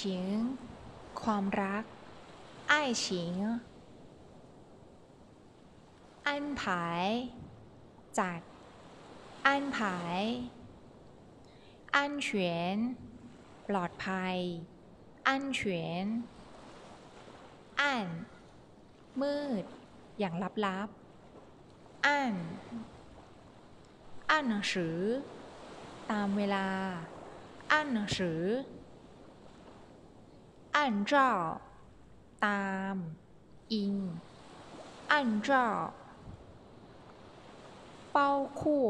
ชิง ความรักไอชิงอันผายจัดอันผายอันเฉียนปลอดภัยอันเฉียนอันมืด อย่างลับๆอันอ่านหนังสือ ตามเวลาอ่านหนังสือ อ่านเจ้าตามอิงอ่านเจ้าเป้าคั่ว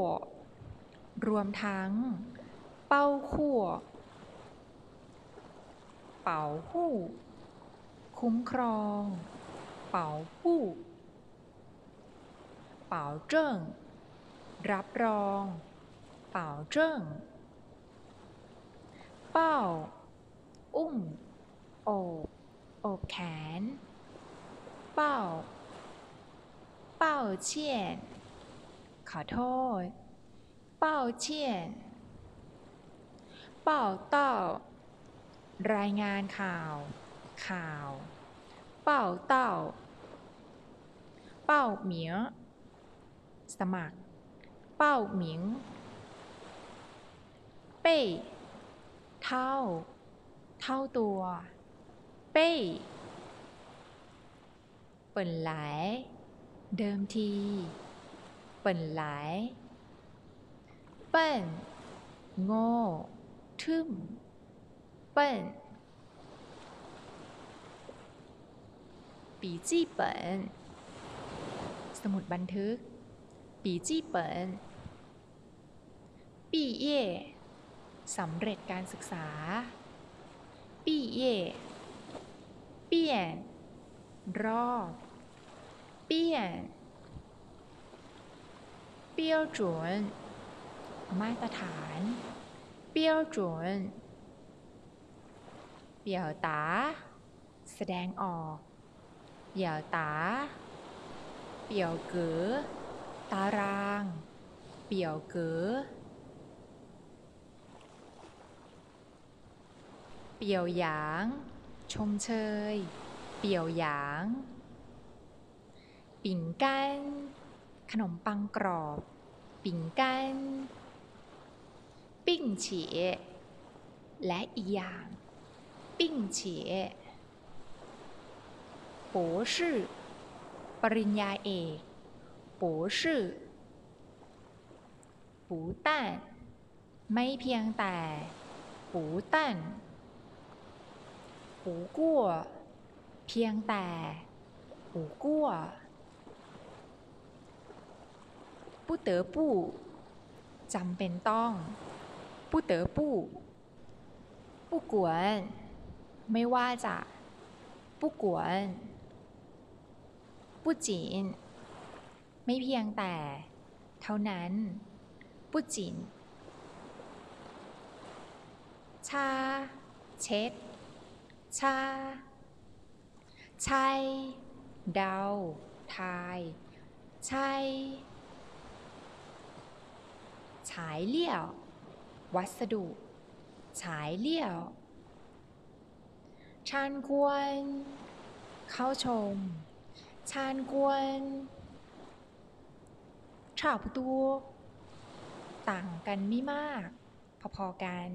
รวมทั้ง เป้าคั่วเป่าหู้ คุ้มครอง เป่าหู้ เป่าเจิ้งรับรอง เป่าเจิ้งเป้า อุ้ม โอบโอบแขน เป้า เป้าเชียน ขอโทษ เป้าเชียน เป้าเต้ารายงานข่าว ข่าว เป้าเต้า เป้าเหมียสมัคร เป้าหมิง เป้ เท่า เท่าตัว ป้เปิ่นหลาย เดิมที เปิ่นหลาย เปิ้นโง่ทึมเปิ้นปีจี้เปิ่นสมุดบันทึก ปีจี้เปิ่นปีเย่สำเร็จการศึกษา ปีเย่ เปี่ยน รอบ เปี่ยนเปี้ยวจวนมาตรฐานเปี้ยวจวนเปี่ยวตา แสดงออกเปี่ยวตา เปี่ยวเก๋อตาราง เปี่ยวเก๋อเปี่ยวหยาง ชมเชย เปี่ยวหยาง ปิ่งกัน ขนมปังกรอบ ปิ่งกัน ปิ้งเฉียและอีกอย่าง ปิ้งเฉีย博士ปริญญาเอก博士ปูตันไม่เพียงแต่ปูตั นปูกั่วเพียงแต่ปูกั่วปูเต๋อปู้จำเป็นต้องปูเต๋อปู้ปูกวน ไม่ว่าจะปูกวนปูจินไม่เพียงแต่ เท่านั้นปูจินชา เช็ด ชาใช่เดา ทายใช่ฉายเลี่ยว วัสดุ ฉายเลี่ยวชานกวน เข้าชม ชานกวนฉาบตัวต่างกันไม่มาก พอๆกัน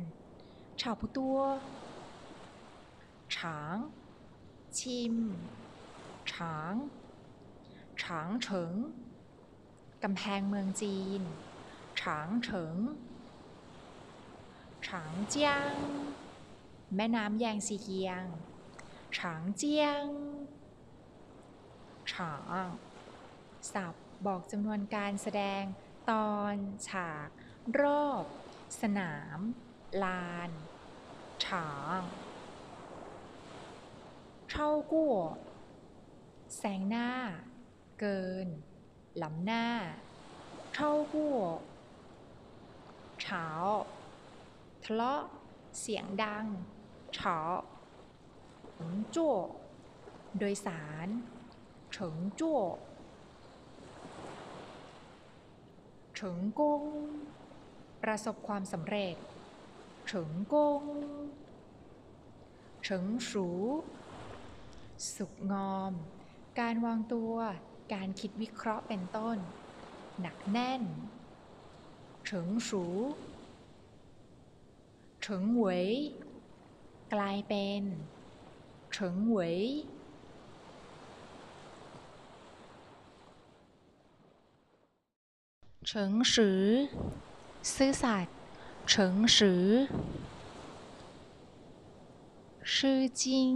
ฉาบตัว ฉาง ชิม ฉาง ฉางเฉิง กำแพงเมืองจีน ฉางเฉิง ฉางเจียง แม่น้ำแยงซีเกียง ฉางเจียง ฉาง ศัพท์บอกจำนวนการแสดง ตอน ฉาก รอบ สนาม ลาน ฉาง เช่ากั่วแซงหน้า เกินหล้ำหน้าเช่ากั่วเฉาทะเลาะ เสียงดังเฉาหงจั่วโดยสารเฉิงจั่วเฉิงกง ประสบความสำเร็จเฉิงกงเฉิงสู สุกงอม การวางตัว การคิดวิเคราะห์เป็นต้น หนักแน่น เฉิงสูเฉิงเหวยกลายเป็นเฉิงเหวยเฉิงสือซื่อสัตย์เฉิงสือชื่อจริง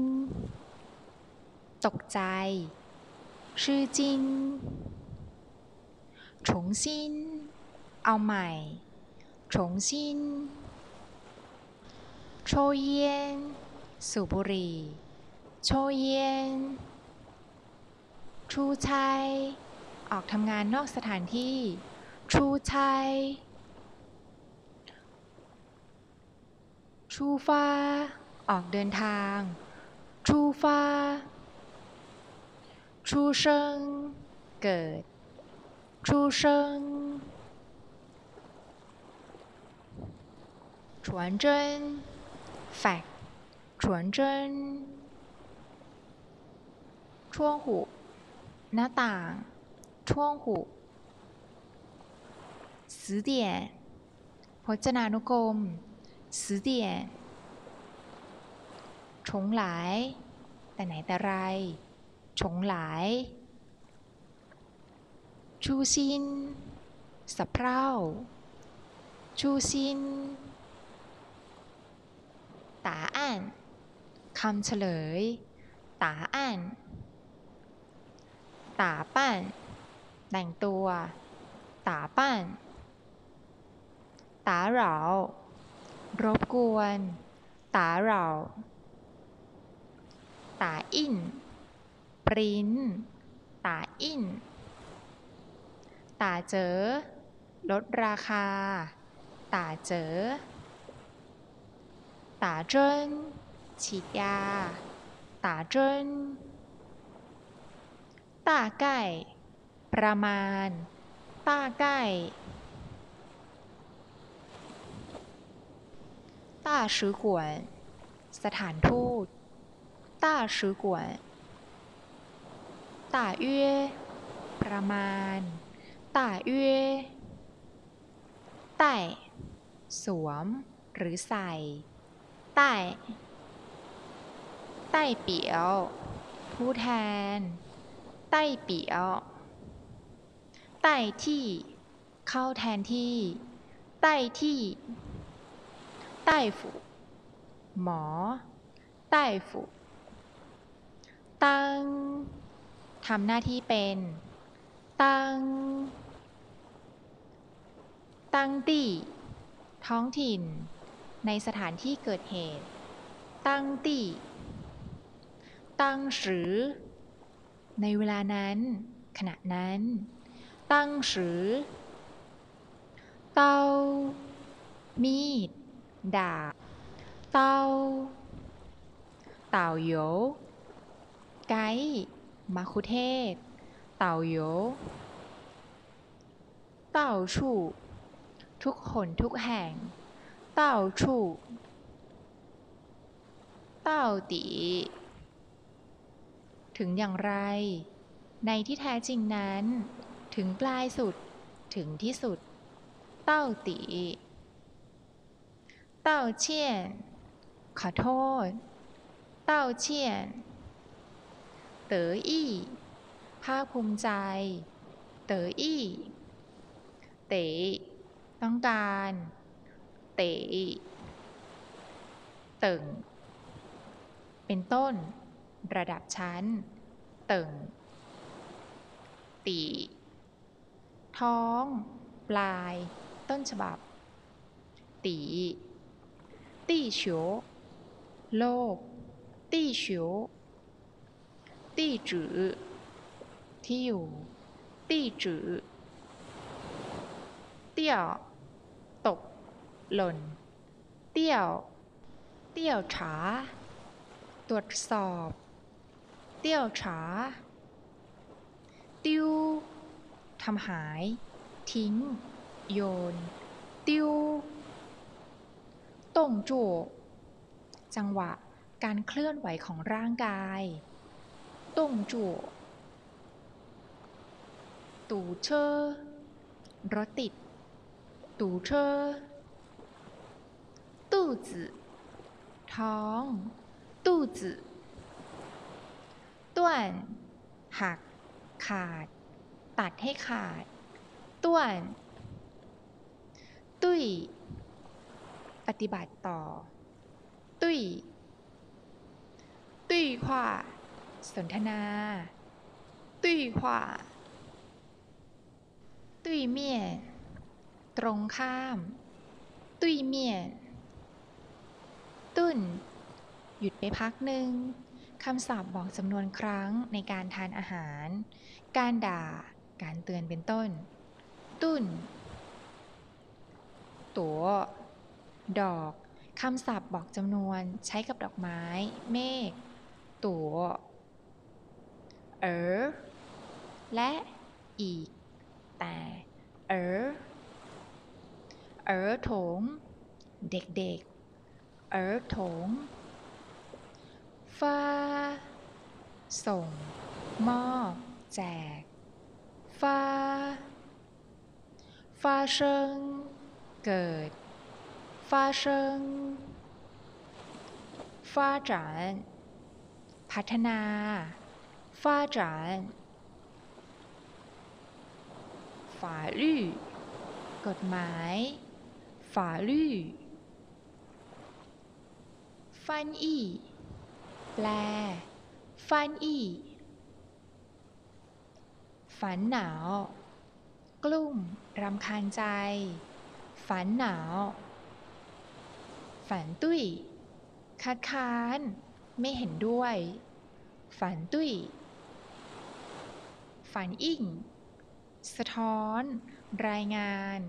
ตกใจ ชื่อจริง 重新 เอาใหม่ 重新 โชเยน สูบบุหรี่ โชเยน ชูชัย ออกทำงานนอกสถานที่ ชูชัย ชูฟ้า ออกเดินทาง ชูฟ้า ชูเชิง เกิด ชูเชิง ฉวนเจิ้น แฟกฉวนเจิ้น ช่วงหู หน้าต่าง ช่วงหู 十点พจนานุกรม十点ฉงหลาย แต่ไหนแต่ไร ฉงหลาย ชูซินสะเพร่า ชูซินตาอ่านคำเฉลยตาอ่านตาปั้นแต่งตัวตาปั้นตาเหลารบกวนตาเหลาตาอิน ปริ้น ตาอิน ตาเจอ ลดราคา ตาเจอ ตาเจิ้น ฉีดยา ตาเจิ้น ต้าใกล้ ประมาณ ต้าใกล้ ต้า使馆สถานทูต ต้า使馆 ต้าเย่ประมาณต้าเย่ใต้สวม หรือใส่ใต้ใต้เปียว ผู้แทน ใต้เปียวใต้ที่ เข้าแทนที่ ใต้ที่ ใต้ฝูหมอ ใต้ฝูตั้ง ทำหน้าที่เป็น ตัง ตังตี้ ท้องถิ่น ในสถานที่เกิดเหตุ ตังตี้ ตังสือ ในเวลานั้น ขณะนั้น ตังสือ เตา มีด ดาบ เตาเต่าโยไกด์ มัคุเทศเต่าโยเต้าชู่ทุกคนทุกแห่ง เต้าชู่เต้าตีถึงอย่างไร ในที่แท้จริงนั้น ถึงปลายสุด ถึงที่สุด เต้าตี เต้าเชี่ยน ขอโทษ เต้าเชี่ยน เต๋ออี้ ภาคภูมิใจ เต๋ออี้ เต๋ต้องการ เต๋เติ่ง เป็นต้น ระดับชั้น เติ่ง ตี ท้อง ปลาย ต้นฉบับ ตีตี้เฉียวโลกตี้เฉียว ตี้จือที่อยู่ ตี้จือเตี้ยวตก หล่น เตี้ยว เตี้ยวฉาตรวจสอบ เตี้ยวฉาติ้วทำหาย ทิ้ง โยน ติ้วต่งจูจังหวะการเคลื่อนไหวของร่างกาย ต่งจูตู่เชอรถติดตู่เชอตู้จืท้องตู้จืต้วนหัก ขาด ตัดให้ขาด ต้วน ตุ้ย ปฏิบัติต่อ ตุ้ย ตุ้ยขวา สนทนาตุ้ยขว่าตุ้ยเมี่ยนตรงข้าม ตุ้ยเมี่ยนตุ้น หยุดไปพักหนึ่งคำศัพท์บอกจำนวนครั้งในการทานอาหาร การด่า การเตือนเป็นต้น ตุ้น ตัว ดอก คำศัพท์บอกจำนวนใช้กับดอกไม้ เมฆ ตัว เออและอีก แต่เออเออโถง เด็กๆ เออโถงฟ้าส่งมอบแจกฟ้าฟ้าเชิงเกิดฟ้าเชิงฟ้าจานพัฒนา ฟ้าจาน法律กฎหมาย法律翻译แปล翻译ฝันหนาว กลุ่ม รำคาญใจ ฝันหนาว ฝันตุ้ย คัดค้าน ไม่เห็นด้วย ฝันตุ้ย ฝันอิ่ง สะท้อน รายงาน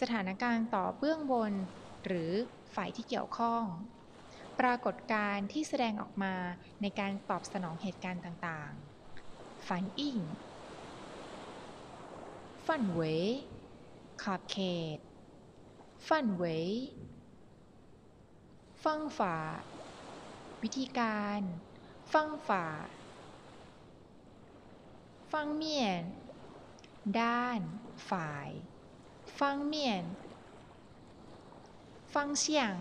สถานการณ์ต่อเบื้องบน หรือฝ่ายที่เกี่ยวข้อง ปรากฏการณ์ที่แสดงออกมาในการตอบสนองเหตุการณ์ต่างๆ ฝันอิ่งฝันเวยขอบเขตฝันเวยฟังฝ่า วิธีการ ฟังฝ่า ฟังเมียนด้าน ฝ่ายฟังเมียนฟังเสียง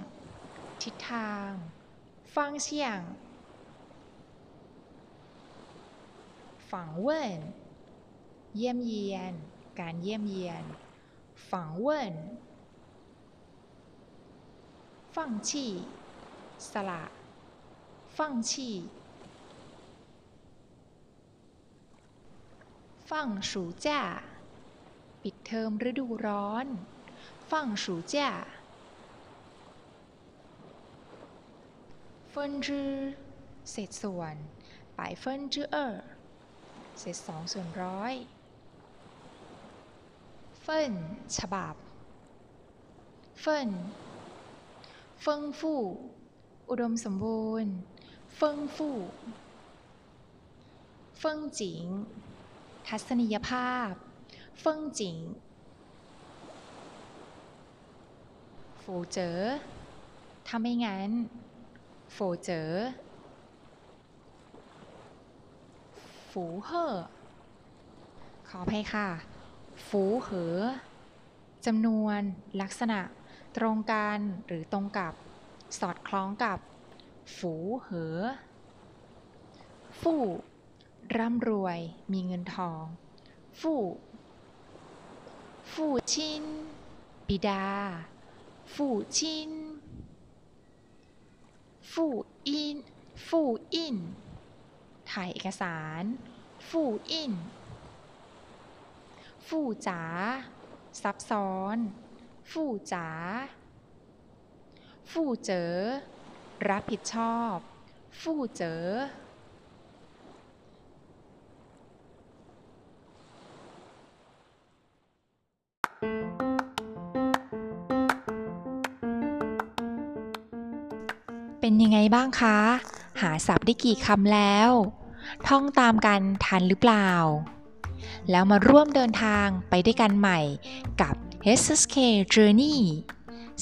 ทิศทางฟังเสียงเว่นเยี่ยมเยียน การเยี่ยมเยียนฝังเว่นฟังชีสละฟัง ชี่ ฟัง暑假ปิดเทอมฤดูร้อน ฟัง暑假分之เศษส่วน百分之二เศษสองส่วนร้อยเฟินฉบับ เฟินเฟิงฟู่ อุดมสมบูรณ์ เฟิงฟู่ เฟิงจิง ทัศนียภาพเฟิงจิงฝูเจ๋อถ้าไม่งั้นโฝเจ๋อฝูเฮ่อขออภัยค่ะ ฝูเหอจำนวนลักษณะ ตรงกันหรือตรงกับ สอดคล้องกับ ฝูเหอ ฟู่ ร่ำรวย มีเงินทอง ฟู่ ฟู่ชินบิดา ฟู่ชินฟู่อิน ฟู่อิน ถ่ายเอกสาร ฟู่อิน ฟู่จ๋า ซับซ้อน ฟู่จ๋า ฟู่เจอ รับผิดชอบ ฟู่เจอ เป็นยังไงบ้างคะ หาศัพท์ได้กี่คำแล้ว ท่องตามกันทันหรือเปล่า แล้วมาร่วมเดินทางไปด้วยกันใหม่กับ HSK Journey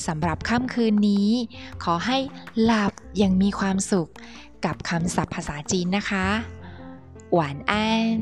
สำหรับค่ำคืนนี้ ขอให้หลับอย่างมีความสุขกับคำศัพท์ภาษาจีนนะคะ หวานอัน